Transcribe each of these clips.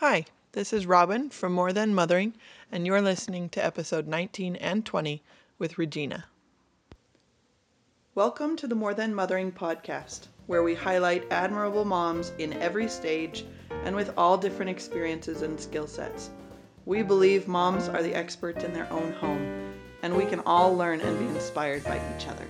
Hi, this is Robin from More Than Mothering, and you're listening to episode 19 and 20 with Regina. Welcome to the More Than Mothering podcast, where we highlight admirable moms in every stage and with all different experiences and skill sets. We believe moms are the experts in their own home, and we can all learn and be inspired by each other.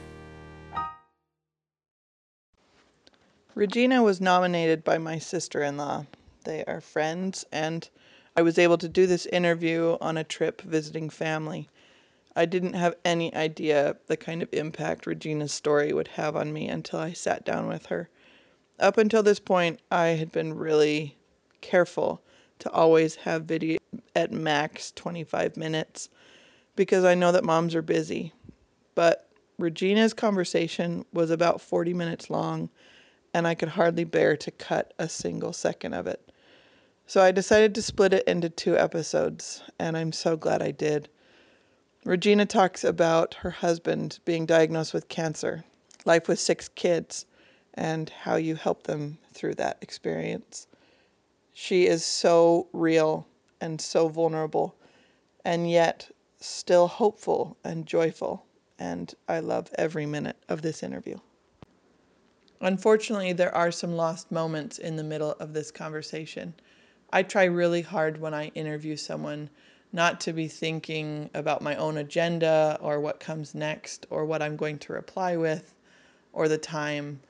Regina was nominated by my sister in law. They are friends, and I was able to do this interview on a trip visiting family. I didn't have any idea the kind of impact Regina's story would have on me until I sat down with her. Up until this point, I had been really careful to always have video at max 25 minutes because I know that moms are busy. But Regina's conversation was about 40 minutes long and I could hardly bear to cut a single second of it. So I decided to split it into two episodes, and I'm so glad I did. Regina talks about her husband being diagnosed with cancer, life with six kids, and how you help them through that experience. She is so real and so vulnerable, and yet still hopeful and joyful, and I love every minute of this interview. Unfortunately, there are some lost moments in the middle of this conversation. I try really hard when I interview someone not to be thinking about my own agenda or what comes next or what I'm going to reply with or the time.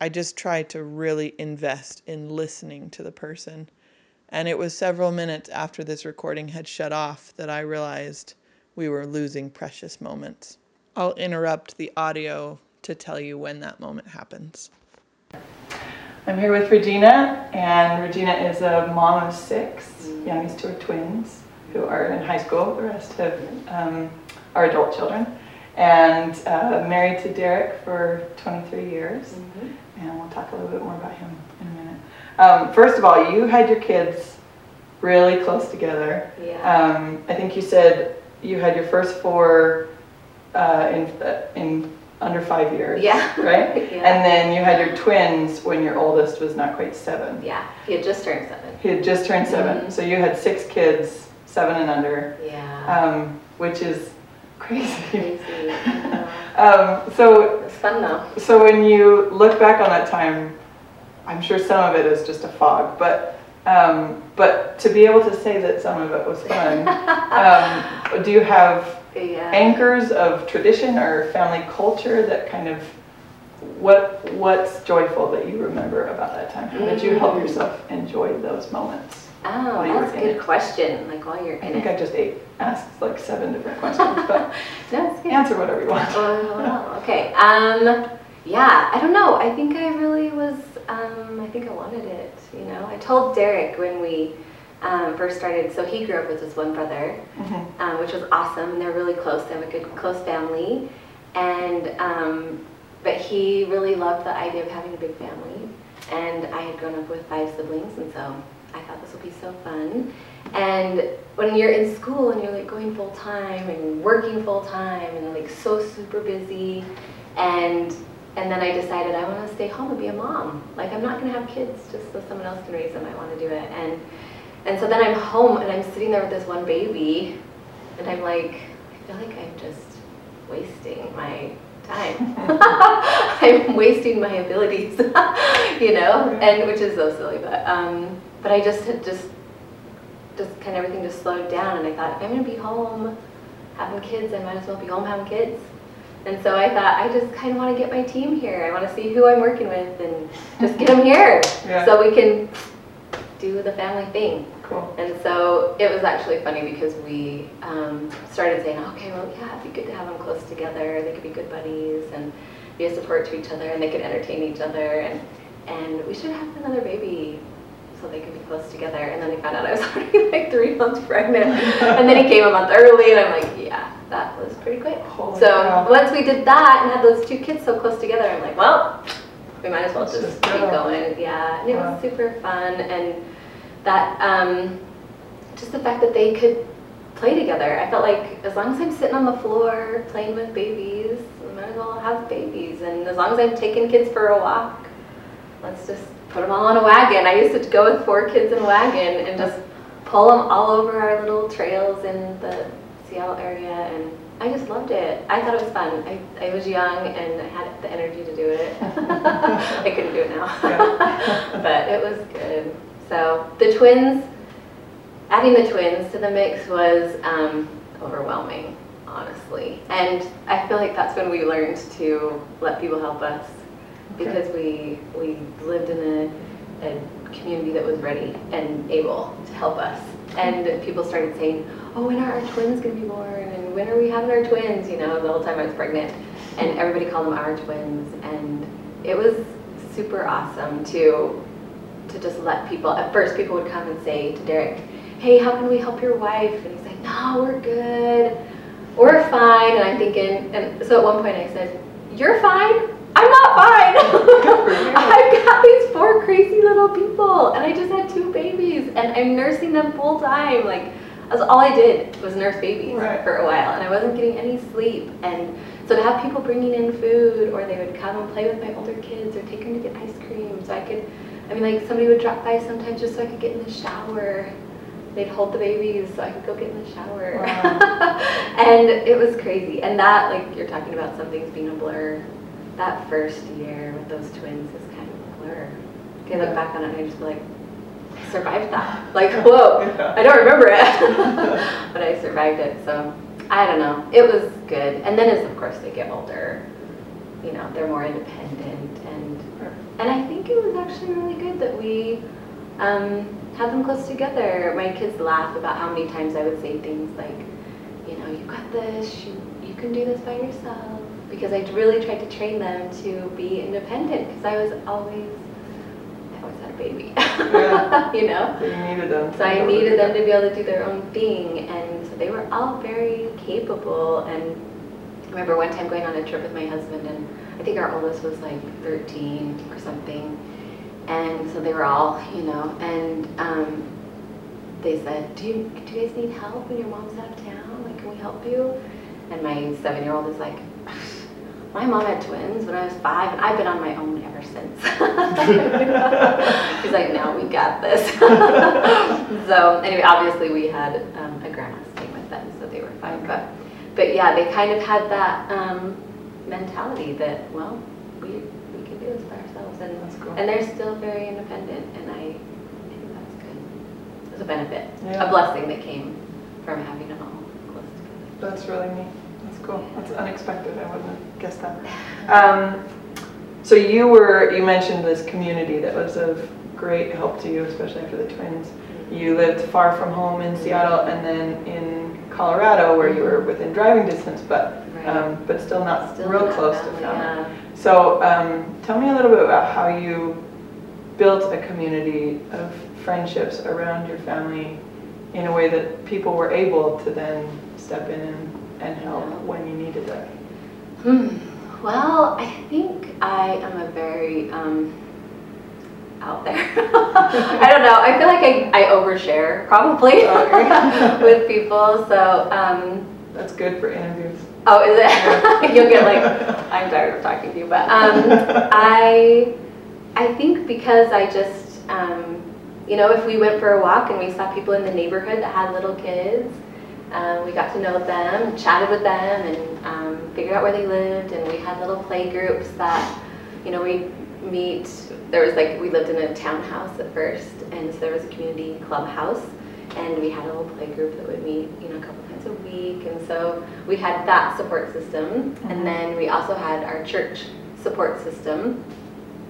I just try to really invest in listening to the person. And it was several minutes after this recording had shut off that I realized we were losing precious moments. I'll interrupt the audio to tell you when that moment happens. I'm here with Regina, and Regina is a mom of six. Youngest two are twins who are in high school. The rest have um, are adult children, and uh, married to Derek for 23 years. Mm-hmm. And we'll talk a little bit more about him in a minute. Um, first of all, you had your kids really close together. Yeah. Um, I think you said you had your first four uh, in uh, in under five years. Yeah. Right? Yeah. And then you had your twins when your oldest was not quite seven. Yeah, he had just turned seven. He had just turned 7 Mhm. So you had six kids, seven and under, Yeah. um, which is crazy. Crazy. I um, so. It's fun though. so when you look back on that time, I'm sure some of it is just a fog, but um, but to be able to say that some of it was fun, um, do you have Yeah. anchors of tradition or family culture that kind of what what's joyful that you remember about that time? How did you help Mm. yourself enjoy those moments? Oh, while you were that's a good it? question. Like while you're I think it. I just ate asked like seven different questions, but no, answer whatever you want. Oh, okay. Um, yeah, I don't know. I think I really was. Um, I think I wanted it. You know, I told Derek when we um, first started. So he grew up with his one brother, um, which was awesome. And they're really close. They have a good close family, and um, but he really loved the idea of having a big family. And I had grown up with five siblings, and so I thought this would be so fun. And when you're in school and you're like going full time and working full time and like so super busy, and and then I decided I want to stay home and be a mom. Like I'm not gonna have kids just so someone else can raise them. I want to do it. And and so then I'm home and I'm sitting there with this one baby, and I'm like, I feel like I'm just wasting my time. I'm wasting my abilities, you know, and which is so silly, but um, but I just had just just kind of everything just slowed down, and I thought I'm gonna be home having kids, I might as well be home having kids. And so I thought I just kind of want to get my team here. I want to see who I'm working with and just get them here Yeah. so we can do the family thing. Cool. And so it was actually funny because we um, started saying, okay, well, yeah, it'd be good to have them close together. They could be good buddies and be a support to each other, and they could entertain each other, and and we should have another baby so they could be close together. And then they found out I was already like three months pregnant, and then he came a month early, and I'm like, yeah, that was pretty quick. Holy so cow. once we did that and had those two kids so close together, I'm like, well, we might as well Let's just just keep going. Yeah, and it was super fun, and that um, just the fact that they could play together. I felt like as long as I'm sitting on the floor playing with babies, I might as well have babies. And as long as I'm taking kids for a walk, let's just put them all on a wagon. I used to go with four kids in a wagon and just pull them all over our little trails in the Seattle area, and I just loved it. I thought it was fun. I, I was young and I had the energy to do it. I couldn't do it now, but it was good. So the twins, adding the twins to the mix was um, overwhelming, honestly. And I feel like that's when we learned to let people help us because we we lived in a, a community that was ready and able to help us. And people started saying, "Oh, when are our twins going to be born? And when are we having our twins?" You know, the whole time I was pregnant, and everybody called them our twins, and it was super awesome to to just let people. At first, people would come and say to Derek, "Hey, how can we help your wife?" And he's like, "No, we're good, we're fine." And I'm thinking, and so at one point I said, "You're fine." I'm not fine. I've got these crazy little people, and I just had two babies, and I'm nursing them full time. Like, that's all I did was nurse babies right. for a while, and I wasn't getting any sleep. And so to have people bringing in food, or they would come and play with my older kids, or take them to get ice cream, so I could. I mean, like somebody would drop by sometimes just so I could get in the shower. They'd hold the babies so I could go get in the shower. Wow. and it was crazy. And that, like, you're talking about some things being a blur that first year with those twins is kind of a blur. I look back on it and I just like, I survived that. Like, whoa, I don't remember it, but I survived it. So I don't know. It was good. And then as of course they get older, you know, they're more independent and and I think it was actually really good that we um, had them close together. My kids laugh about how many times I would say things like, you know, you got this, you, you can do this by yourself because I really tried to train them to be independent because I was always I always had a baby, Yeah. you know. So you needed them. So I needed them to be able to do their own thing, and so they were all very capable. And I remember one time going on a trip with my husband, and I think our oldest was like 13 or something, and so they were all, you know, and um, they said, "Do you do you guys need help when your mom's out of town? Like, can we help you?" And my seven-year-old is like. My mom had twins when I was five, and I've been on my own ever since. She's like, now we got this. so anyway, obviously we had um, a grandma staying with them, so they were fine. But but yeah, they kind of had that um, mentality that well, we we can do this by ourselves, and cool. and they're still very independent, and I, I think that's good. It's a benefit, Yeah. a blessing that came from having them all close together. That's really neat. That's cool. That's unexpected. I wouldn't have guessed that. Um, so you were, you mentioned this community that was of great help to you, especially after the twins. You lived far from home in Seattle and then in Colorado where you were within driving distance, but, Right. um, but still not Still real not close to family, family. yeah. So um, tell me a little bit about how you built a community of friendships around your family in a way that people were able to then step in and, and help when you needed it. Hmm. Well, I think I am a very um, out there. I don't know. I feel like I, I overshare probably with people. So, um, That's good for interviews. oh, is it? You'll get like, I'm tired of talking to you. But um, I, I think because I just, um, you know, if we went for a walk and we saw people in the neighborhood that had little kids, um, we got to know them, chatted with them, and um, figured out where they lived. And we had little play groups that, you know, we meet. There was like we lived in a townhouse at first, and so there was a community clubhouse, and we had a little play group that would meet, you know, a couple times a week. And so we had that support system, Mhm. and then we also had our church support system,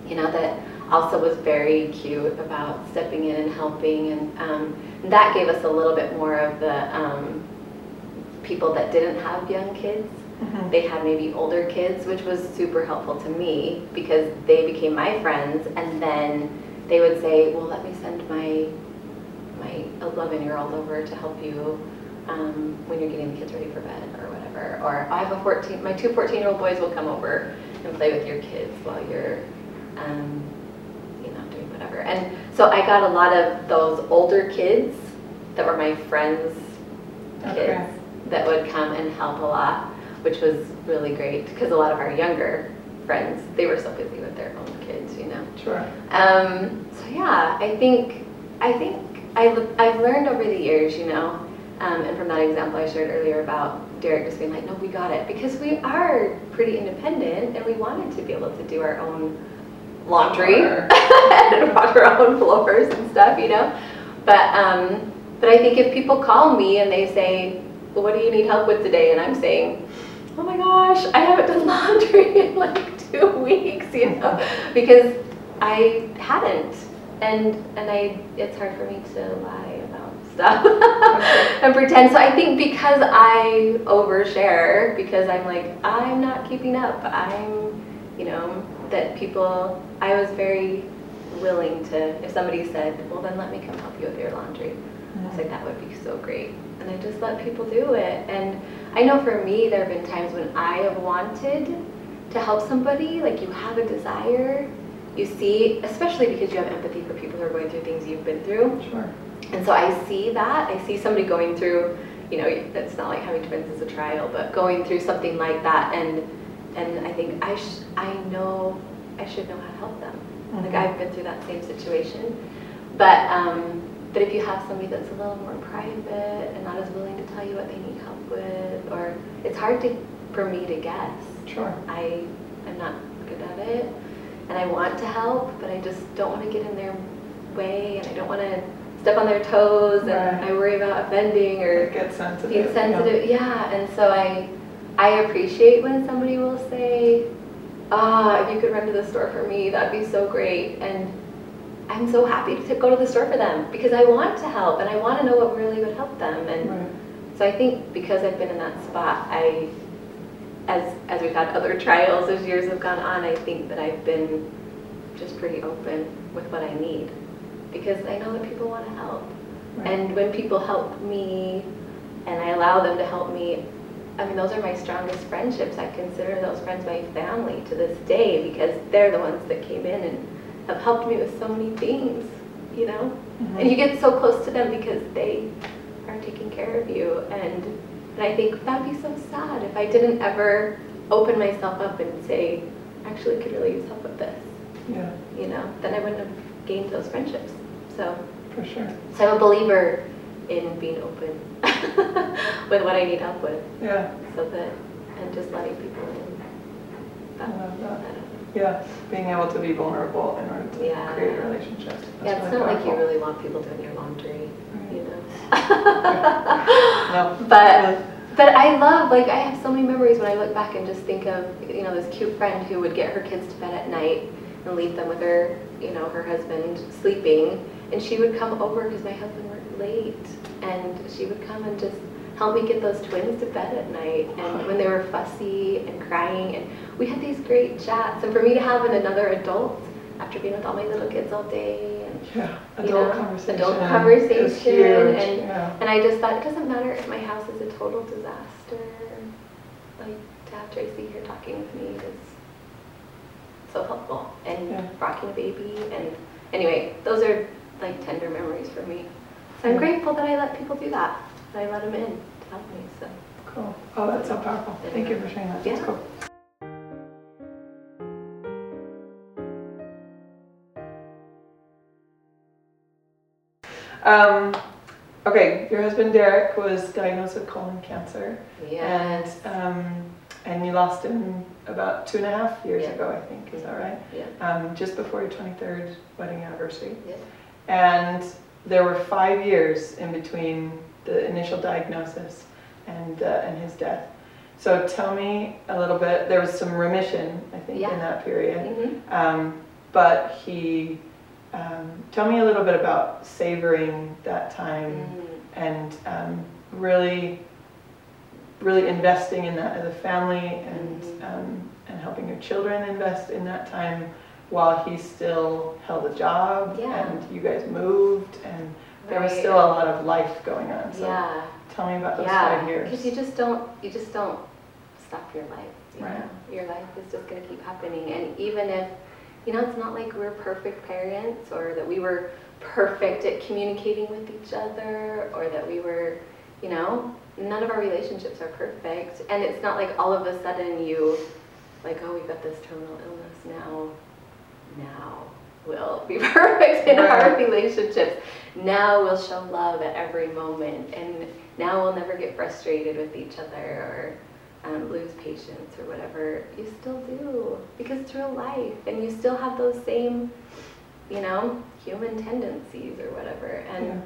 you know, that also was very cute about stepping in and helping, and um, that gave us a little bit more of the um, people that didn't have young kids. Mhm. They had maybe older kids, which was super helpful to me because they became my friends, and then they would say, "Well, let me send my my 11 year old over to help you um, when you're getting the kids ready for bed or whatever." Or I have a 14, my two 14 year old boys will come over and play with your kids while you're, um, you know, doing whatever. And so I got a lot of those older kids that were my friends' kids Okay. That would come and help a lot, which was really great because a lot of our younger friends, they were so busy with their own kids, you know. Sure. Um, so yeah, I think I think I've I've learned over the years, you know, um, and from that example I shared earlier about Derek just being like, no, we got it, because we are pretty independent and we wanted to be able to do our own laundry and wash our own floors and stuff, you know. But um, but I think if people call me and they say, what do you need help with today? And I'm saying, oh my gosh, I haven't done laundry in like two weeks, you know, because I hadn't, and and I it's hard for me to lie about stuff and pretend. So I think because I overshare, because I'm like I'm not keeping up, I'm, you know, that people. I was very willing to. If somebody said, well, then let me come help you with your laundry. I was like, that would be so great. And I just let people do it. And I know for me, there have been times when I have wanted to help somebody, like you have a desire, you see, especially because you have empathy for people who are going through things you've been through. Sure. And so I see that. I see somebody going through, you know, it's not like having twins is a trial, but going through something like that. And and I think I, sh- I know I should know how to help them. Like Mhm. I've been through that same situation. But um, but if you have somebody that's a little more private and not as willing to tell you what they need help with, or it's hard to for me to guess. Sure. I am not good at it, and I want to help, but I just don't want to get in their way, and I don't want to step on their toes, and Right. I worry about offending or Get sensitive. being sensitive. Yeah, and so I I appreciate when somebody will say, "Ah, if you could run to the store for me, that'd be so great." And I'm so happy to go to the store for them because I want to help and I want to know what really would help them. And Right. so I think because I've been in that spot, I, as as we've had other trials as years have gone on, I think that I've been just pretty open with what I need because I know that people want to help. Right. And when people help me and I allow them to help me, I mean, those are my strongest friendships. I consider those friends my family to this day because they're the ones that came in and have helped me with so many things, you know? Mhm. And you get so close to them because they are taking care of you. And, and I think that'd be so sad if I didn't ever open myself up and say, actually, could really use help with this, Yeah, you know? Then I wouldn't have gained those friendships. So. for sure. So I'm a believer in being open with what I need help with, Yeah, so that and just letting people in. I love that. Know. Yeah, being able to be vulnerable in order to Yeah. create a relationship. That's Yeah, it's really not like you really want people doing your laundry, you know. No. But but I love like I have so many memories when I look back and just think of you know this cute friend who would get her kids to bed at night and leave them with her you know her husband sleeping and she would come over because my husband worked late and she would come and just help me get those twins to bed at night and when they were fussy and crying and we had these great chats and for me to have an, another adult after being with all my little kids all day and Yeah, you adult know, conversation. adult conversation, and- yeah. and I just thought it doesn't matter if my house is a total disaster. Like to have Tracy here talking with me is so helpful and Yeah. rocking a baby and anyway, those are like tender memories for me. So I'm Yeah. grateful that I let people do that. That I let them in to help me. So Cool. Oh, that's so powerful. Thank you for sharing that. That's Yeah. cool. Um, okay, your husband Derek was diagnosed with colon cancer, yes, and um, and you lost him about two and a half years Yeah. ago, I think. Is that right? yeah, Um, just before your 23rd wedding anniversary. yeah. And there were five years in between the initial diagnosis and, uh, and his death. So tell me a little bit, there was some remission, I think, Yeah. in that period. Mhm. Um, but he, um, tell me a little bit about savoring that time Mm. and um, really, really investing in that as a family and, um, and helping your children invest in that time while he still held a job Yeah. and you guys moved and there was still a lot of life going on. So yeah. tell me about those yeah, five years. because you just don't you just don't stop your life. You Right. know? Your life is just going to keep happening, and even if you know, it's not like we're perfect parents or that we were perfect at communicating with each other or that we were, you know, none of our relationships are perfect, and it's not like all of a sudden you like, oh, we've got this terminal illness now. now will be perfect in Right. our relationships. Now we'll show love at every moment, and now we'll never get frustrated with each other or um, lose patience or whatever. You still do because it's real life, and you still have those same, you know, human tendencies or whatever. And Yeah.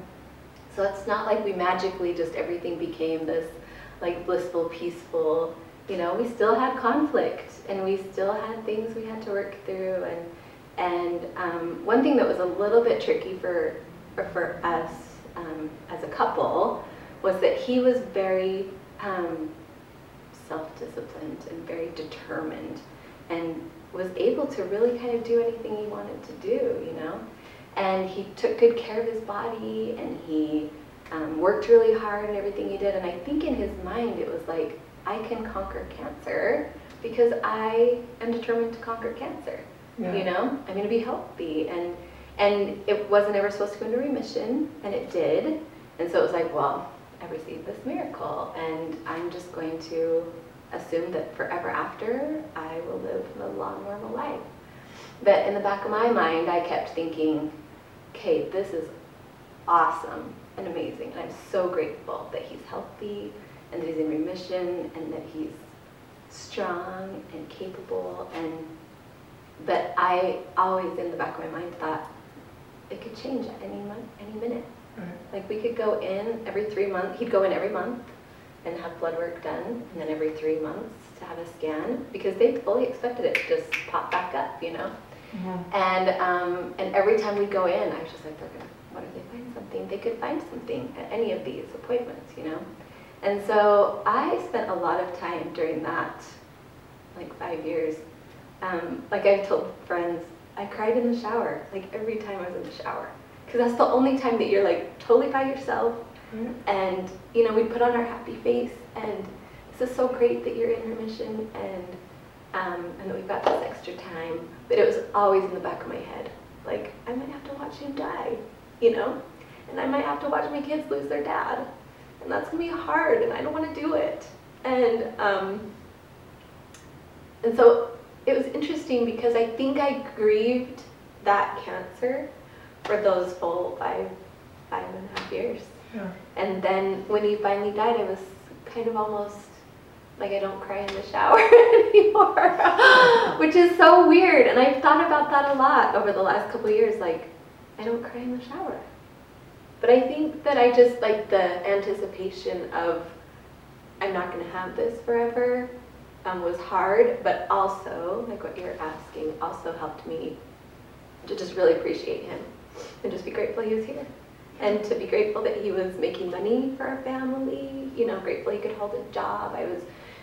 so it's not like we magically just everything became this like blissful, peaceful. You know, we still had conflict, and we still had things we had to work through, and and um, one thing that was a little bit tricky for for us um, as a couple was that he was very um, self-disciplined and very determined, and was able to really kind of do anything he wanted to do. You know, and he took good care of his body, and he um, worked really hard in everything he did. And I think in his mind it was like, I can conquer cancer because I am determined to conquer cancer. Yeah. You know, I'm going to be healthy, and and it wasn't ever supposed to go into remission, and it did. And so it was like, well, I received this miracle, and I'm just going to assume that forever after I will live a long, normal life. But in the back of my mind, I kept thinking, okay, this is awesome and amazing, and I'm so grateful that he's healthy and that he's in remission and that he's strong and capable and but I always in the back of my mind thought it could change at any month, any minute. Right. Like we could go in every three months. He'd go in every month and have blood work done, and then every three months to have a scan because they fully expected it to just pop back up, you know. Mhm. And um, and every time we'd go in, I was just like, they're gonna, what if they find something? They could find something at any of these appointments, you know. And so I spent a lot of time during that, like five years. Um, like I've told friends, I cried in the shower, like every time I was in the shower, because that's the only time that you're like totally by yourself. Right. And you know, we put on our happy face, and this is so great that you're in remission, and um, and that we've got this extra time. But it was always in the back of my head, like I might have to watch you die, you know, and I might have to watch my kids lose their dad, and that's gonna be hard, and I don't want to do it. And um, and so it was interesting because I think I grieved that cancer for those full five five and a half years. Yeah. And then when he finally died, I was kind of almost like I don't cry in the shower anymore, which is so weird. And I've thought about that a lot over the last couple of years. Like, I don't cry in the shower. But I think that I just like the anticipation of I'm not going to have this forever um, was hard, but also, like what you're asking, also helped me to just really appreciate him and just be grateful he was here. And to be grateful that he was making money for our family you know grateful he could hold a job. I was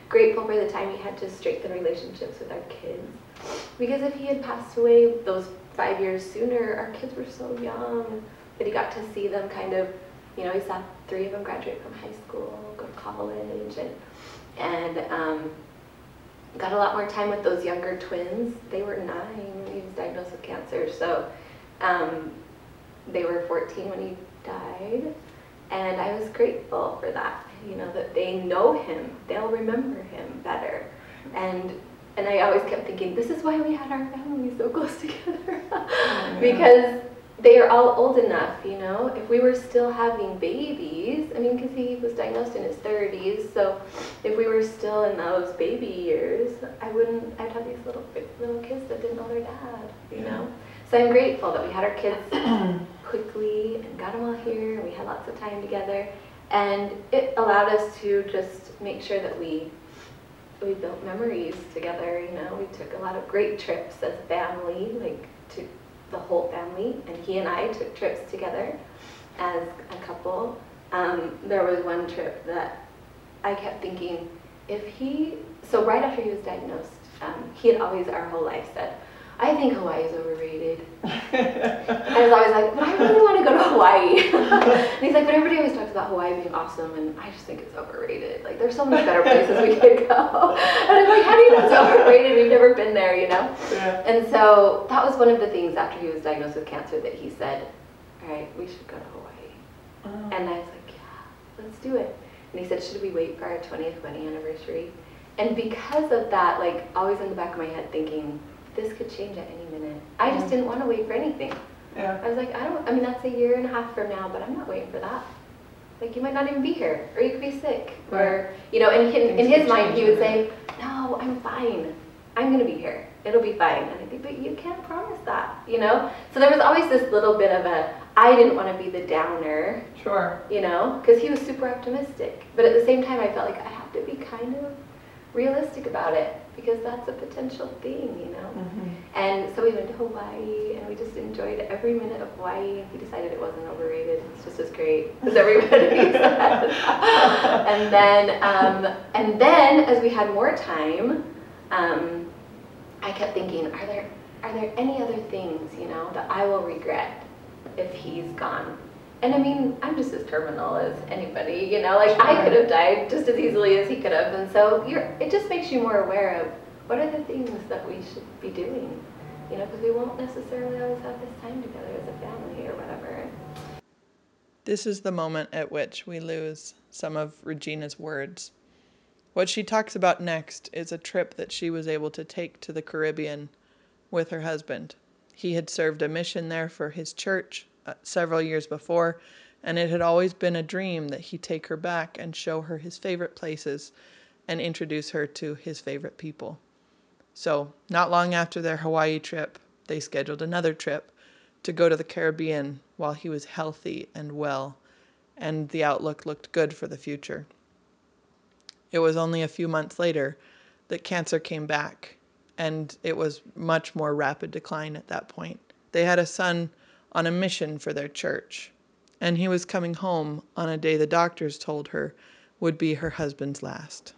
grateful for the time he had to strengthen relationships with our kids. Because if he had passed away those five years sooner our kids were so young. That he got to see them kind of you know he saw three of them graduate from high school go to college and and um, got a lot more time with those younger twins. They were nine when he was diagnosed with cancer, so um, they were 14 when he died. And I was grateful for that, you know, that they know him, they'll remember him better. And and I always kept thinking, this is why we had our family so close together. because they are all old enough, you know. If we were still having babies, I mean, because he was diagnosed in his 30s, so if we were still in those baby years, I wouldn't. I'd have these little little kids that didn't know their dad, you know. So I'm grateful that we had our kids quickly and got them all here, and we had lots of time together, and it allowed us to just make sure that we we built memories together. You know, we took a lot of great trips as a family, like to the whole family, and he and I took trips together as a couple. Um, there was one trip that I kept thinking, if he, so right after he was diagnosed, um, he had always our whole life said, I think Hawaii is overrated. I was always like, but I really want to go to Hawaii. and he's like, but everybody always talks about Hawaii being awesome, and I just think it's overrated. Like, there's so many better places we could go. And I'm like, how do you know it's overrated? We've never been there, you know? Yeah. And so that was one of the things after he was diagnosed with cancer that he said, all right, we should go to Hawaii. Oh. And I was like, yeah, let's do it. And he said, should we wait for our 20th wedding anniversary? And because of that, like always in the back of my head thinking, this could change at any minute. I just didn't want to wait for anything. Yeah. I was like, I don't, I mean, that's a year and a half from now, but I'm not waiting for that. Like, you might not even be here, or you could be sick, or, you know, and in, in his mind, he would say, No, I'm fine. I'm going to be here. It'll be fine. And I think, but you can't promise that, you know? So there was always this little bit of a, I didn't want to be the downer, Sure. you know, because he was super optimistic. But at the same time, I felt like I have to be kind of realistic about it because that's a potential thing, you know. Mhm. And so we went to Hawaii, and we just enjoyed every minute of Hawaii. We decided it wasn't overrated; it's just as great as everybody said. and then, um, and then, as we had more time, um, I kept thinking, are there are there any other things, you know, that I will regret if he's gone? And I mean, I'm just as terminal as anybody, you know. Like I could have died just as easily as he could have, and so you're. It just makes you more aware of what are the things that we should be doing, you know, because we won't necessarily always have this time together as a family or whatever. This is the moment at which we lose some of Regina's words. What she talks about next is a trip that she was able to take to the Caribbean with her husband. He had served a mission there for his church uh, several years before, and it had always been a dream that he take her back and show her his favorite places and introduce her to his favorite people. So, not long after their Hawaii trip, they scheduled another trip to go to the Caribbean while he was healthy and well, and the outlook looked good for the future. It was only a few months later that cancer came back, and it was much more rapid decline at that point. They had a son on a mission for their church, and he was coming home on a day the doctors told her would be her husband's last.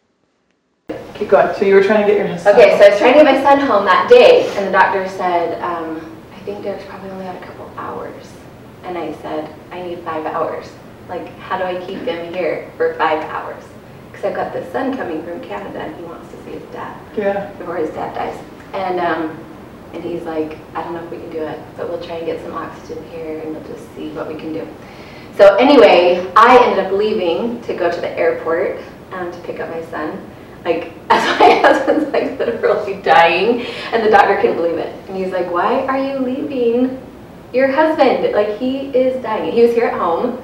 Keep going. So you were trying to get your husband. Okay, so I was trying to get my son home that day, and the doctor said, um, I think Derek's probably only had a couple hours. And I said, I need five hours. Like, how do I keep him here for five hours? Because I've got this son coming from Canada, and he wants to see his dad Yeah. before his dad dies. And um, and he's like, I don't know if we can do it, but we'll try and get some oxygen here, and we'll just see what we can do. So anyway, I ended up leaving to go to the airport um, to pick up my son. Like, as my husband's like literally dying, and the doctor couldn't believe it. And he's like, Why are you leaving your husband? Like, he is dying. He was here at home,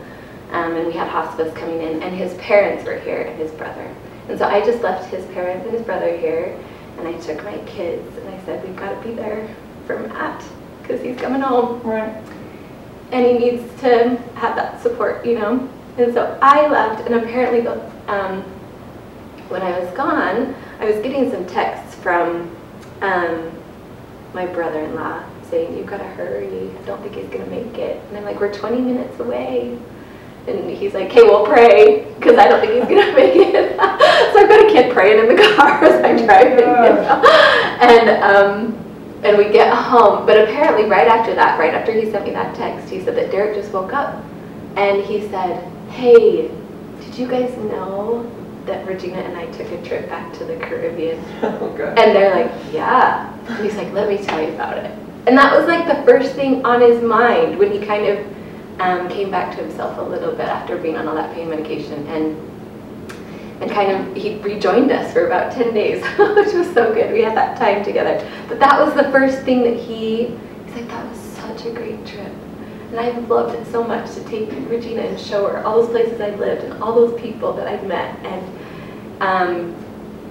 um, and we had hospice coming in, and his parents were here, and his brother. And so I just left his parents and his brother here, and I took my kids, and I said, We've got to be there for Matt, because he's coming home Right. and he needs to have that support, you know. And so I left, and apparently, the, um, when I was gone, I was getting some texts from um, my brother-in-law saying, "You've got to hurry. I don't think he's gonna make it." And I'm like, "We're 20 minutes away." And he's like, "Okay, we'll pray because I don't think he's gonna make it." so I've got a kid praying in the car as I'm driving, you know? and um, and we get home. But apparently, right after that, right after he sent me that text, he said that Derek just woke up, and he said, "Hey, did you guys know that Regina and I took a trip back to the Caribbean?" Oh. And they're like, "Yeah." And he's like, "Let me tell you about it." And that was like the first thing on his mind when he kind of um, came back to himself a little bit after being on all that pain medication and and kind of he rejoined us for about 10 days which was so good. We had that time together. But that was the first thing that he he's like that was such a great trip. And I've loved it so much to take Regina and show her all those places I've lived and all those people that I've met. And um,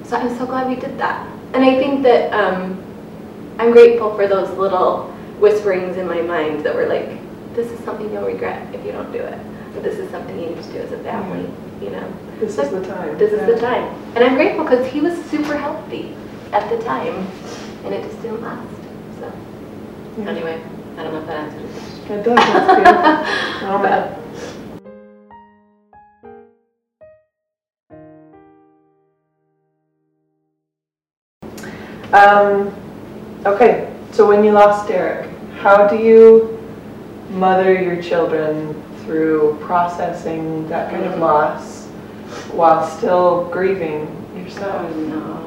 so I'm so glad we did that. And I think that um, I'm grateful for those little whisperings in my mind that were like this is something you'll regret if you don't do it but this is something you need to do as a family you know This is the time. this is the time. And I'm grateful because he was super healthy at the time and it just didn't last. So, Yeah. anyway, I don't know if that your question. It does. That's. Oh. Um, okay, so when you lost Derek, how do you mother your children through processing that kind of loss while still grieving Oh, yourself? no.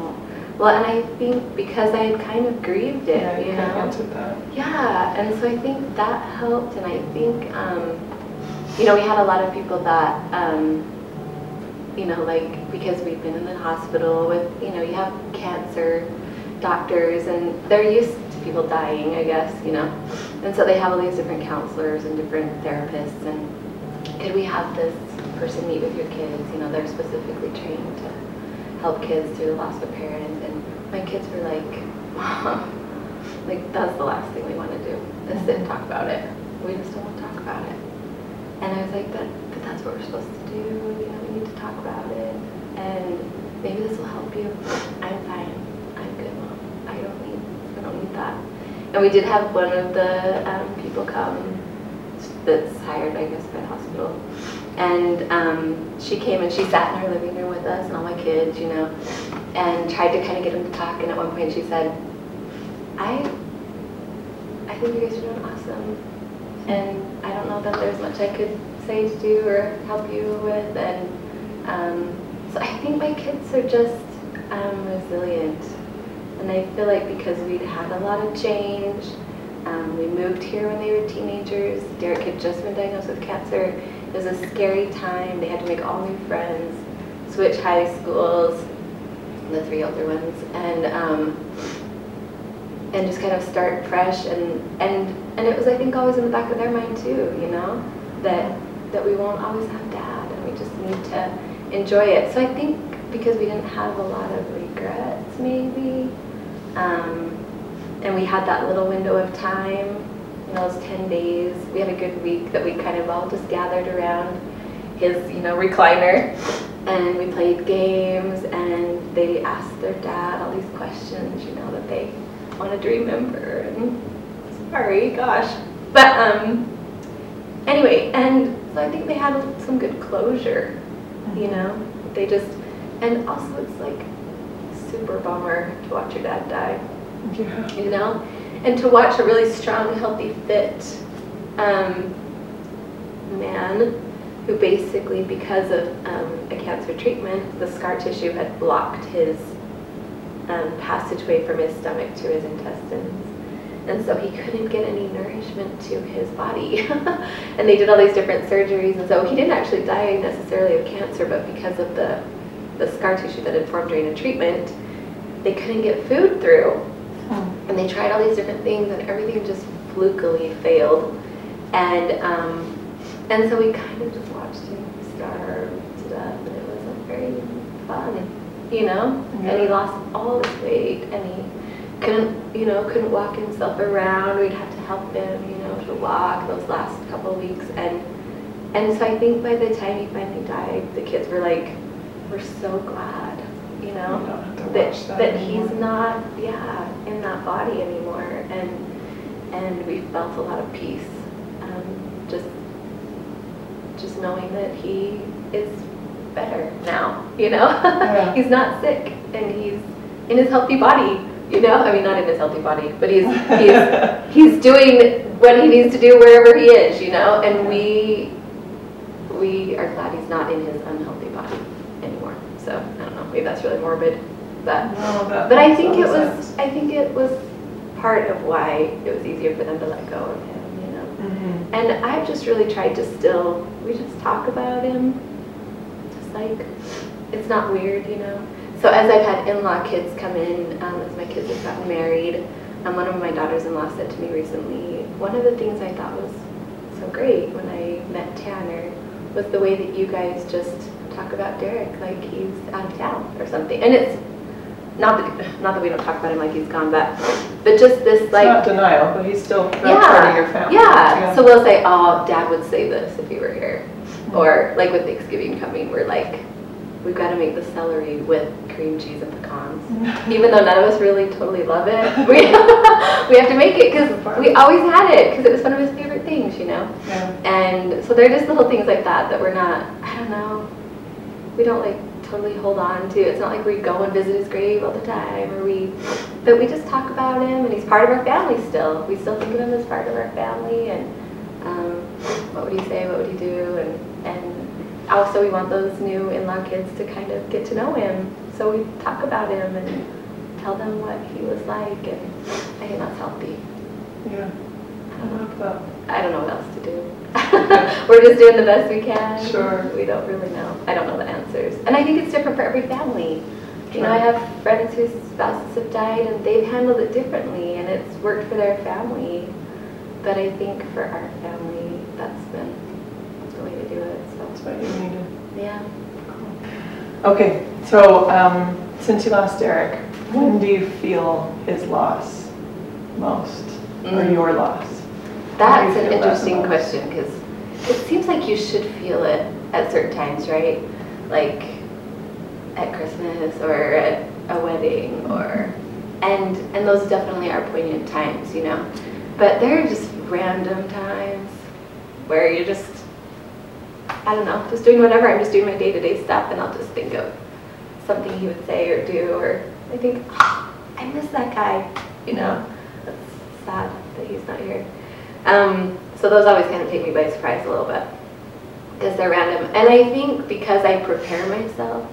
Well, and I think because I had kind of grieved it, Yeah, you you know? kind of that. Yeah, and so I think that helped, and I think, um, you know, we had a lot of people that, um, you know, like because we've been in the hospital with, you know, you have cancer doctors, and they're used to people dying, I guess, you know. And so they have all these different counselors and different therapists. And could we have this person meet with your kids? You know, they're specifically trained to help kids through the loss of a parent. And my kids were like, Mom, like that's the last thing we want to do is sit and talk about it. We just don't want to talk about it. And I was like, but, but that's what we're supposed to do. You know, we need to talk about it. And maybe this will help you. I'm fine. I'm good, mom. I don't need. I don't need that. And we did have one of the um, people come that's hired, I guess, by the hospital. And um, she came and she sat in her living room with us and all my kids, you know, and tried to kind of get them to talk. And at one point she said, I, I think you guys are doing awesome. And I don't know that there's much I could say to do or help you with. And um, so I think my kids are just um, resilient. And I feel like because we'd had a lot of change, um, we moved here when they were teenagers. Derek had just been diagnosed with cancer. It was a scary time. They had to make all new friends, switch high schools, the three older ones, and um, and just kind of start fresh. And and and it was I think always in the back of their mind too, you know, that that we won't always have dad, and we just need to enjoy it. So I think because we didn't have a lot of regrets, maybe. Um, and we had that little window of time, know, those 10 days. We had a good week that we kind of all just gathered around his, you know, recliner and we played games and they asked their dad all these questions, you know, that they wanted to remember. And sorry, gosh. But um, anyway, and so I think they had some good closure, you know. They just, and also it's like super bummer to watch your dad die. Yeah. You know, and to watch a really strong, healthy, fit um, man who basically, because of um, a cancer treatment, the scar tissue had blocked his um, passageway from his stomach to his intestines. And so he couldn't get any nourishment to his body. and they did all these different surgeries. And so he didn't actually die necessarily of cancer, but because of the, the scar tissue that had formed during the treatment, they couldn't get food through. And they tried all these different things, and everything just flukily failed. And um, and so we kind of just watched him starve to death, and it wasn't very fun, you know. Yeah. And he lost all his weight, and he couldn't, you know, couldn't walk himself around. We'd have to help him, you know, to walk those last couple of weeks, and and so I think by the time he finally died, the kids were like, "We're so glad." You know, don't have to that, that that he's not, yeah, in that body anymore, and and we felt a lot of peace, um, just just knowing that he is better now. You know, Yeah. he's not sick, and he's in his healthy body. You know, I mean, not in his healthy body, but he's he's he's doing what he needs to do wherever he is. You know, and we we are glad he's not in his unhealthy. So I don't know, maybe that's really morbid, but No, but I think it was sense. I think it was part of why it was easier for them to let go of him, you know. Mhm. And I've just really tried to still we just talk about him, just like it's not weird, you know. So as I've had in-law kids come in, um, as my kids have gotten married, and one of my daughters-in-law said to me recently, one of the things I thought was so great when I met Tanner was the way that you guys just talk about Derek like he's out of town or something. And it's not that not that we don't talk about him like he's gone, but but just this It's like not denial, but he's still yeah, part of your family. Yeah. So we'll say, oh, Dad would say this if he were here. Or like with Thanksgiving coming, we're like, we've got to make the celery with cream cheese and pecans. Mm-hmm. Even though none of us really totally love it, we, we have to make it because we always had it because it was one of his favorite things, you know? Yeah. And so they're just little things like that that we're not, I don't know, we don't like totally hold on to. It's not like we go and visit his grave all the time or we, but we just talk about him and he's part of our family still. We still think of him as part of our family and um, what would he say, what would he do, and, and also we want those new in-law kids to kind of get to know him. So we talk about him and tell them what he was like and I think that's healthy. Yeah. I love that. I don't know what else to do. We're just doing the best we can. Sure. We don't really know. I don't know the answers. And I think it's different for every family. You know, I have friends whose spouses have died and they've handled it differently and it's worked for their family. But I think for our family, that's been the way to do it. So, That's what you needed. yeah. Okay, so um, since you lost Derek, when do you feel his loss most, or Mm. your loss? That's How do you an interesting question because it seems like you should feel it at certain times, right? Like at Christmas or at a wedding or and and those definitely are poignant times, you know. But there are just random times where you're just I don't know, just doing whatever. I'm just doing my day-to-day stuff and I'll just think of something he would say or do or I think, oh, I miss that guy, you know. It's sad that he's not here. Um, so those always kind of take me by surprise a little bit because they're random. And I think because I prepare myself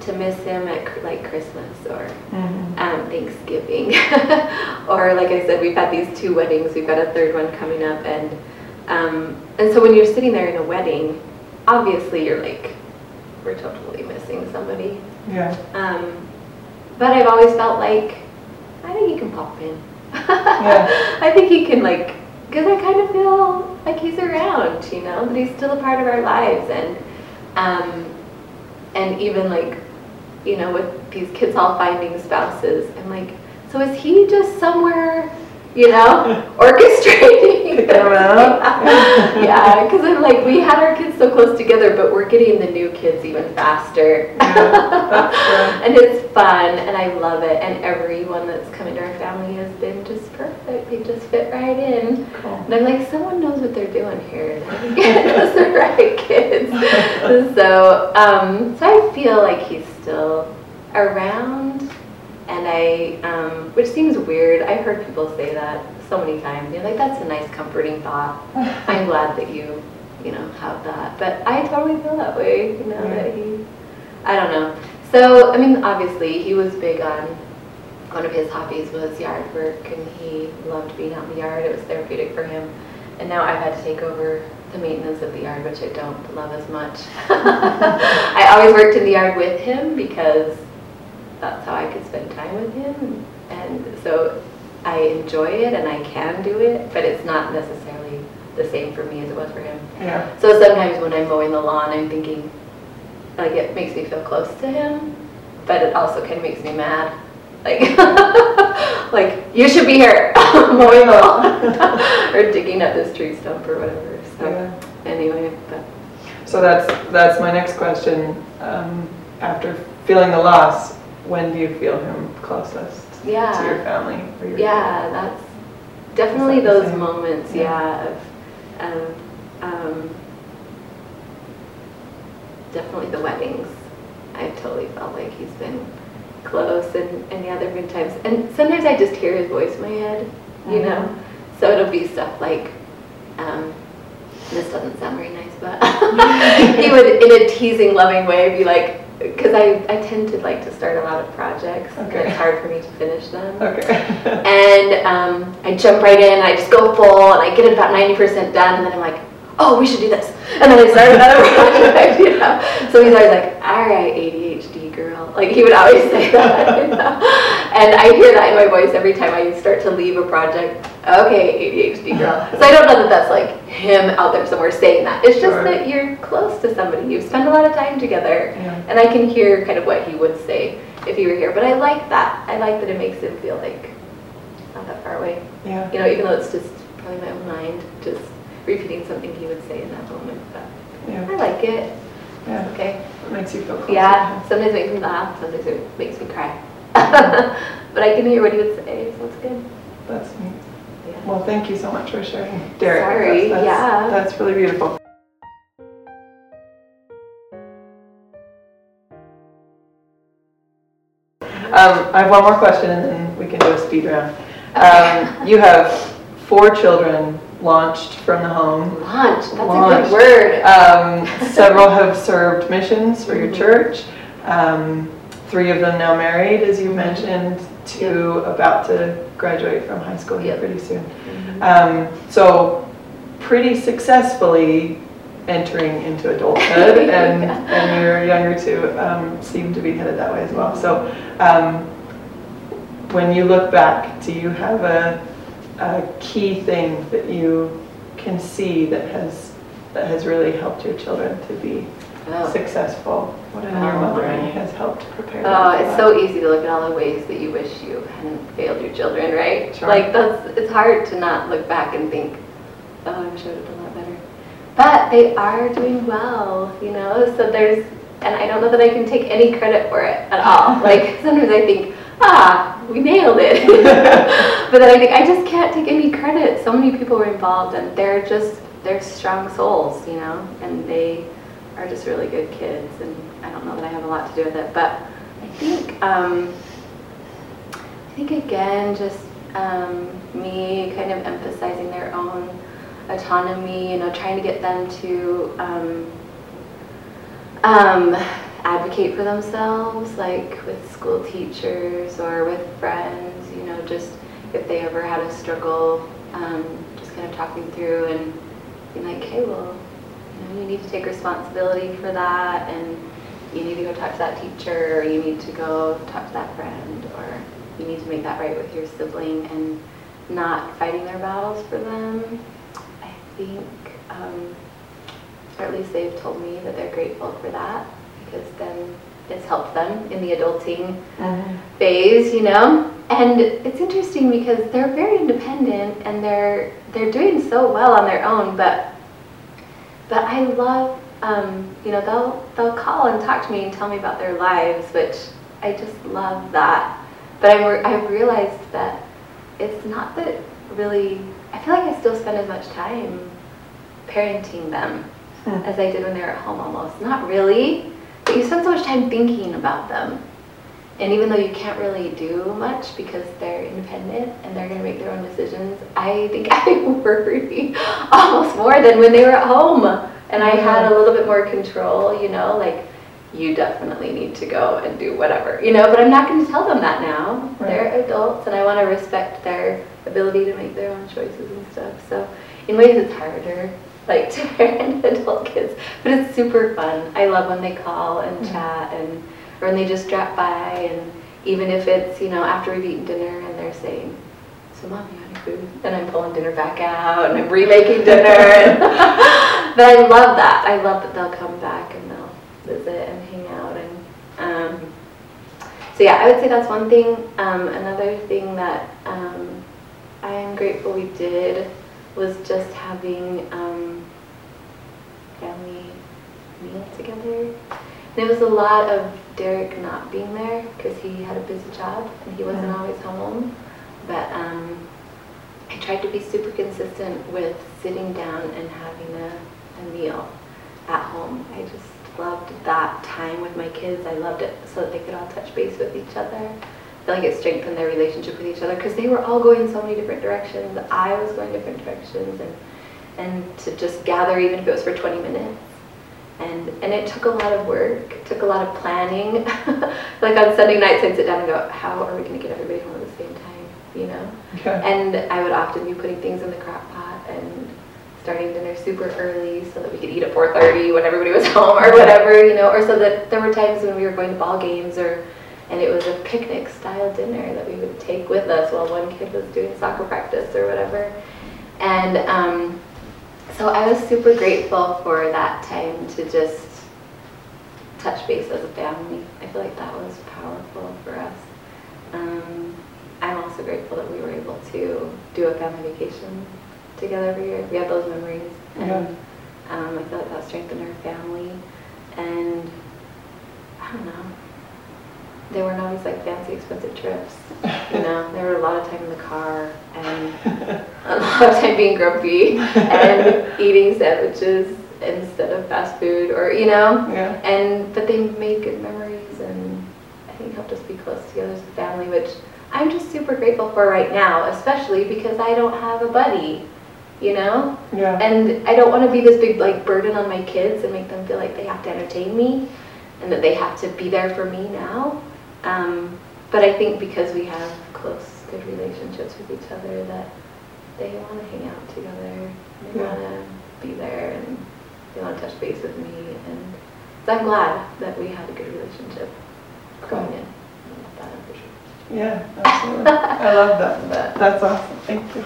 to miss him at like Christmas or Mhm. um, Thanksgiving, or like I said, we've had these two weddings. We've got a third one coming up, and um, and so when you're sitting there in a wedding, obviously you're like, we're totally missing somebody. Yeah, Um, but I've always felt like I think he can pop in. Yeah. I think he can like because I kind of feel like he's around, you know, that he's still a part of our lives, and um, and even like you know with these kids all finding spouses, I'm like, so is he just somewhere, you know, orchestrating? Them out? yeah, because I'm like, we had our kids so close together, but we're getting the new kids even faster. right. and it's fun, and I love it. And everyone that's come into our family has been just perfect. They just fit right in. cool. And I'm like, someone knows what they're doing here. Us the right kids. so, um, so I feel like he's still around, and I, um, which seems weird. I've heard people say that so many times. You're like, that's a nice, comforting thought. I'm glad that you, you know, have that. But I totally feel that way. You know that he, I don't know. So, I mean, obviously, he was big on one of his hobbies was yard work and he loved being out in the yard. It was therapeutic for him. And now I've had to take over the maintenance of the yard, which I don't love as much. I always worked in the yard with him because that's how I could spend time with him. And so I enjoy it and I can do it, but it's not necessarily the same for me as it was for him. Yeah, So sometimes when I'm mowing the lawn, I'm thinking, like, it makes me feel close to him, but it also kind of makes me mad. Like, like you should be here mowing the lawn or digging up this tree stump or whatever. So yeah. anyway, but So that's, that's my next question. Um, After feeling the loss, when do you feel him closest to your family? or your- yeah, that's definitely that those moments. Yeah. Yeah, of, of um, definitely the weddings. I've totally felt like he's been close and, and yeah, there have been times. And sometimes I just hear his voice in my head, you Mhm. know? So it'll be stuff like, um, this doesn't sound very nice, but he would, in a teasing, loving way, be like, because I, I tend to like to start a lot of projects. and Okay. it's hard for me to finish them. Okay. And um, I jump right in, I just go full, and I get it about 90% done, and then I'm like, oh, we should do this. And then I start another project, you know? So he's always like, all right, ADHD girl. Like, he would always say that, you know? And I hear that in my voice every time I start to leave a project. Okay, ADHD girl. Uh-huh. So I don't know that that's like him out there somewhere saying that. It's just Sure. that you're close to somebody. You've spent a lot of time together. Yeah. And I can hear kind of what he would say if he were here. But I like that. I like that it makes him feel like not that far away. Yeah. You know, even though it's just probably my own mind, just repeating something he would say in that moment. But I like it. Yeah. Okay. It makes you feel close. Yeah. Sometimes it makes me laugh. Sometimes it makes me cry. But I can hear what he would say, so it's good. That's neat. Yeah. Well, thank you so much for sharing, Derek. Sorry, That's- yeah. That's really beautiful. Um, I have one more question and then we can do a speed round. Um, you have four children launched from the home. Launch. That's Launch. a good word. Um, several have served missions for your church. Um, three of them now married, as you mentioned, two about to graduate from high school here Yep. pretty soon. Um, so pretty successfully entering into adulthood, and, and your younger two um, seem to be headed that way as well. So, um, when you look back, do you have a, a key thing that you can see that has that has really helped your children to be Oh. successful? What in your Oh, mothering has helped prepare them? Oh, for it's that? so easy to look at all the ways that you wish you hadn't failed your children, right? Sure. Like that's it's hard to not look back and think, oh, I wish I would have done that better. But they are doing well, you know. So there's, and I don't know that I can take any credit for it at all. Like sometimes I think, ah, we nailed it. but then I think I just can't take any credit. So many people were involved, and they're just they're strong souls, you know, and they are just really good kids. And I don't know that I have a lot to do with it, but I think um, I think again, just um, me kind of emphasizing their own autonomy, you know, trying to get them to um, um, advocate for themselves, like with school teachers or with friends, you know, just if they ever had a struggle, um, just kind of talking through and being like, hey, well, you need to take responsibility for that and you need to go talk to that teacher or you need to go talk to that friend or you need to make that right with your sibling and not fighting their battles for them. I think, um, or at least they've told me that they're grateful for that because then it's helped them in the adulting Mhm. phase, you know. And it's interesting because they're very independent and they're they're doing so well on their own. But but I love, um, you know, they'll they'll call and talk to me and tell me about their lives, which I just love that. But I'm, re- I've realized that it's not that really. I feel like I still spend as much time parenting them Hmm. as I did when they were at home almost. Not really, but you spend so much time thinking about them. And even though you can't really do much because they're independent and they're going to make their own decisions, I think I worry almost more than when they were at home. And I had a little bit more control, you know, like you definitely need to go and do whatever, you know, but I'm not going to tell them that now. Right. They're adults and I want to respect their ability to make their own choices and stuff. So in ways it's harder like to parent adult kids, but it's super fun. I love when they call and Mhm. chat and or when they just drop by and even if it's, you know, after we've eaten dinner and they're saying, So mom, you any food? And I'm pulling dinner back out and I'm remaking dinner and but I love that. I love that they'll come back and they'll visit and hang out and um so yeah, I would say that's one thing. Um, another thing that um, I am grateful we did was just having um, family meal together. And it was a lot of Derek not being there because he had a busy job and he wasn't Mhm. always home. But um, I tried to be super consistent with sitting down and having a, a meal at home. I just loved that time with my kids. I loved it so that they could all touch base with each other. I feel like it strengthened their relationship with each other because they were all going in so many different directions. I was going different directions, and and to just gather, even if it was for 20 minutes. And and it took a lot of work. It took a lot of planning. like on Sunday nights, I'd sit down and go, "How are we going to get everybody home at the same time?" You know. Okay. And I would often be putting things in the crock pot and starting dinner super early so that we could eat at 4.30 when everybody was home or whatever, you know, or so that there were times when we were going to ball games or, and it was a picnic style dinner that we would take with us while one kid was doing soccer practice or whatever. And um, so I was super grateful for that time to just touch base as a family. I feel like that was powerful for us. Um, I'm also grateful that we were able to do a family vacation together every year. We have those memories, and Yeah. um, I feel like that strengthened our family. And I don't know, they weren't always like fancy, expensive trips. You know, there were a lot of time in the car and a lot of time being grumpy and eating sandwiches instead of fast food, or you know. Yeah. And but they made good memories and I think helped us be close together as a family, which I'm just super grateful for right now, especially because I don't have a buddy, you know? Yeah. And I don't want to be this big like burden on my kids and make them feel like they have to entertain me and that they have to be there for me now. Um, but I think because we have close, good relationships with each other that they want to hang out together. They Yeah. want to be there and they want to touch base with me, and so I'm glad that we had a good relationship going in. Yeah, absolutely. I love that. That's awesome. Thank you.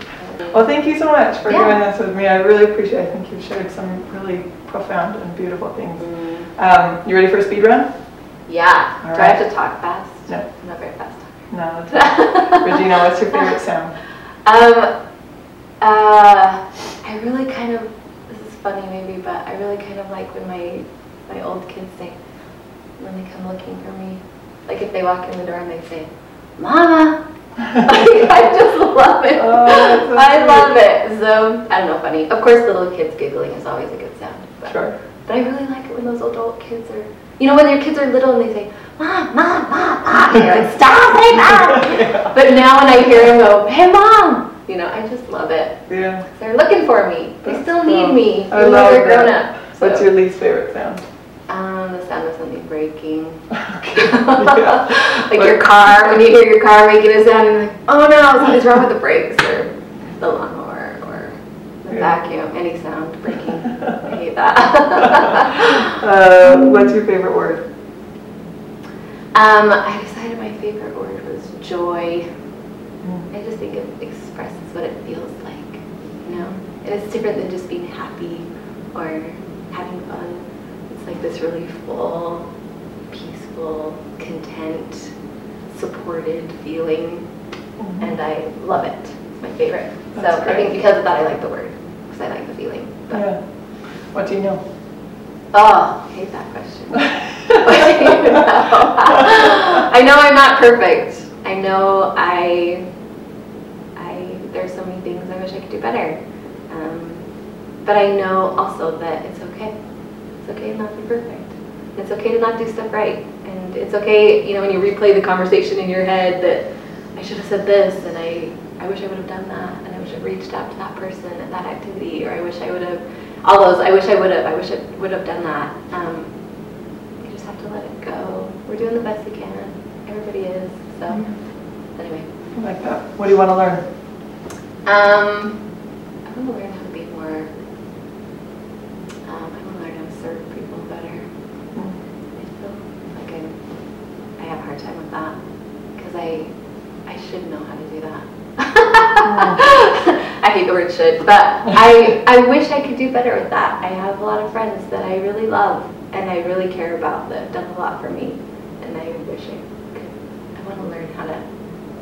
Well, thank you so much for Yeah. doing this with me. I really appreciate it. I think you've shared some really profound and beautiful things. Mm. Um, you ready for a speed run? Yeah. All Do I have to talk fast? No. I'm not very fast. No. Regina, what's your favorite sound? Um, uh, I really kind of, this is funny maybe, but I really kind of like when my, my old kids say, when they come looking for me, like if they walk in the door and they say, Mama! Like, I just love it. Oh, so I love it. So, I don't know, funny. Of course, little kids giggling is always a good sound. But, Sure. but I really like it when those adult kids are, you know, when your kids are little and they say, Mom, Mom, Mom, Mom, and you're like, stop saying Mom! But now when I hear them go, hey Mom, you know, I just love it. Yeah. They're looking for me. They still cool. need me, I even love they're grown up. What's your least favorite sound? um, the sound of something breaking. Okay. Yeah. like your car, when you hear your car making a sound, you're like, oh no, something's wrong with the brakes or the lawnmower Yeah. Vacuum, any sound breaking. I hate that. Uh, what's your favorite word? um, I decided my favorite word was joy. Mm. I just think it expresses what it feels like, you know? And it's different than just being happy or having fun. It's like this really full, peaceful, content, supported feeling, Mhm. and I love it. It's my favorite. That's so I think because of that, I like the word, because I like the feeling. But, Yeah. What do you know? Oh, I hate that question. I know I'm not perfect. I know I, I, there's so many things I wish I could do better. Um, but I know also that it's okay. It's okay to not be perfect. It's okay to not do stuff right. And it's okay, you know, when you replay the conversation in your head that I should have said this and I, I wish I would have done that and wish I reached out to that person at that activity or I wish I would have, all those, I wish I would have, I wish I would have done that. Um, you just have to let it go. We're doing the best we can. Everybody is. So, anyway. I like that. What do you want to learn? Um, I want to learn how to be more. Um, I want to learn how to serve people better. I feel like I, I have a hard time with that because I, I should know how to do that. Hate the word should, but I, I wish I could do better with that. I have a lot of friends that I really love and I really care about that have done a lot for me, and I wish I could. I want to learn how to.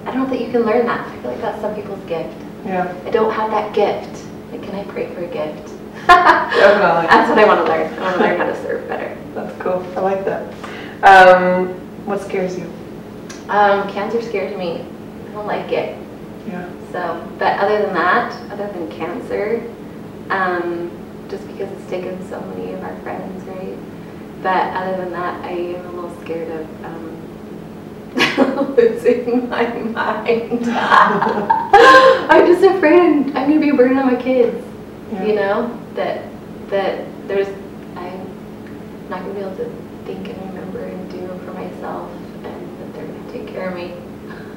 I don't know that you can learn that. I feel like that's some people's gift. Yeah, I don't have that gift. Like, can I pray for a gift? definitely. That's what I want to learn. I want to learn how to serve better. That's cool. I like that. Um, what scares you? Um, cancer scares me. I don't like it. Yeah. So, but other than that, other than cancer, um, just because it's taken so many of our friends, right? But other than that, I am a little scared of um, losing my mind. I'm just afraid I'm, I'm going to be a burden on my kids. Yeah. You know that that there's I'm not going to be able to think and remember and do for myself, and that they're going to take care of me.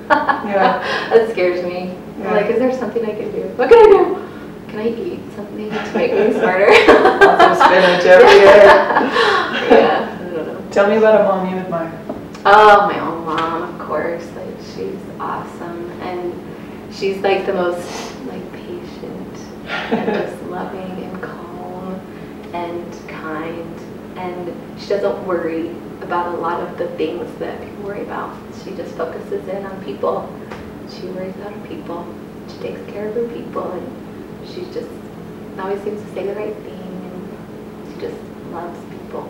Yeah. that scares me. Yeah. Like, is there something I can do? What can I do? Can I eat something to make me smarter? Lots of spinach every day. yeah, I don't know. Tell me about a mom you admire. Oh, my own mom, of course. Like she's awesome, and she's like the most like patient and just loving and calm and kind, and she doesn't worry about a lot of the things that people worry about. She just focuses in on people. She worries about her people. She takes care of her people, and she just always seems to say the right thing, and she just loves people.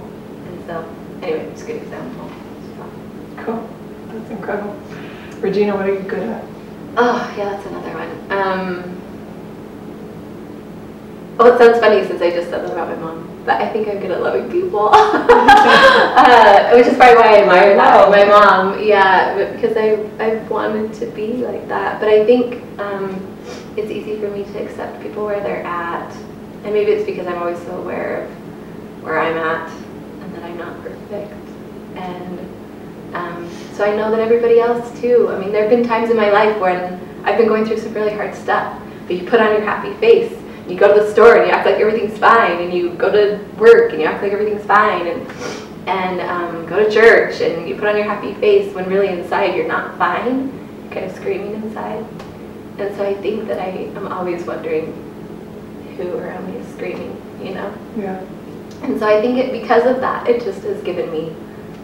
And so, anyway, it's a good example. So. Cool. That's incredible. Regina, what are you good at? Oh, yeah, that's another one. Um, well, it sounds funny since I just said that about my mom, but I think I'm good at loving people, uh, which is probably why I admire that. In my mom. Yeah, because I I've wanted to be like that, but I think um, it's easy for me to accept people where they're at, and maybe it's because I'm always so aware of where I'm at and that I'm not perfect, and um, so I know that everybody else too. I mean, there have been times in my life when I've been going through some really hard stuff, but you put on your happy face you go to the store and you act like everything's fine, and you go to work and you act like everything's fine, and and um, go to church and you put on your happy face when really inside you're not fine, you're kind of screaming inside. And so I think that I am always wondering who around me is screaming, you know? Yeah. And so I think it because of that, it just has given me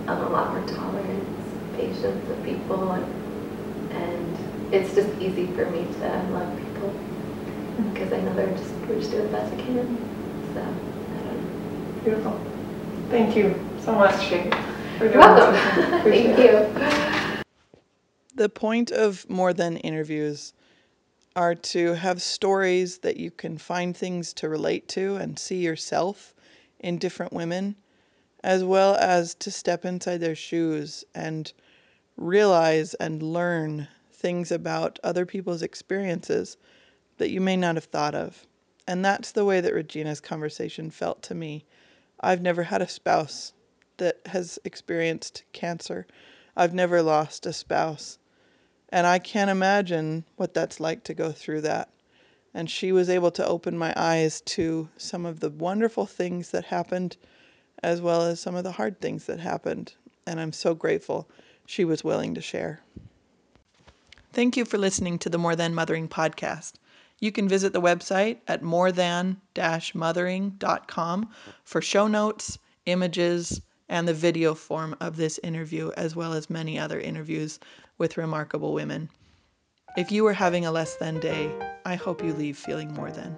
um, a lot more tolerance, patience of people, and, and it's just easy for me to love people because I know they're just we're just doing the best we can. So I don't know. Beautiful. Thank you so much, Shane. You're welcome. this with me. Appreciate Thank it. you. The point of more than interviews are to have stories that you can find things to relate to and see yourself in different women, as well as to step inside their shoes and realize and learn things about other people's experiences that you may not have thought of. And that's the way that Regina's conversation felt to me. I've never had a spouse that has experienced cancer. I've never lost a spouse. And I can't imagine what that's like to go through that. And she was able to open my eyes to some of the wonderful things that happened, as well as some of the hard things that happened. And I'm so grateful she was willing to share. Thank you for listening to the More Than Mothering podcast. You can visit the website at morethan-mothering.com for show notes, images, and the video form of this interview, as well as many other interviews with remarkable women. If you are having a less than day, I hope you leave feeling more than.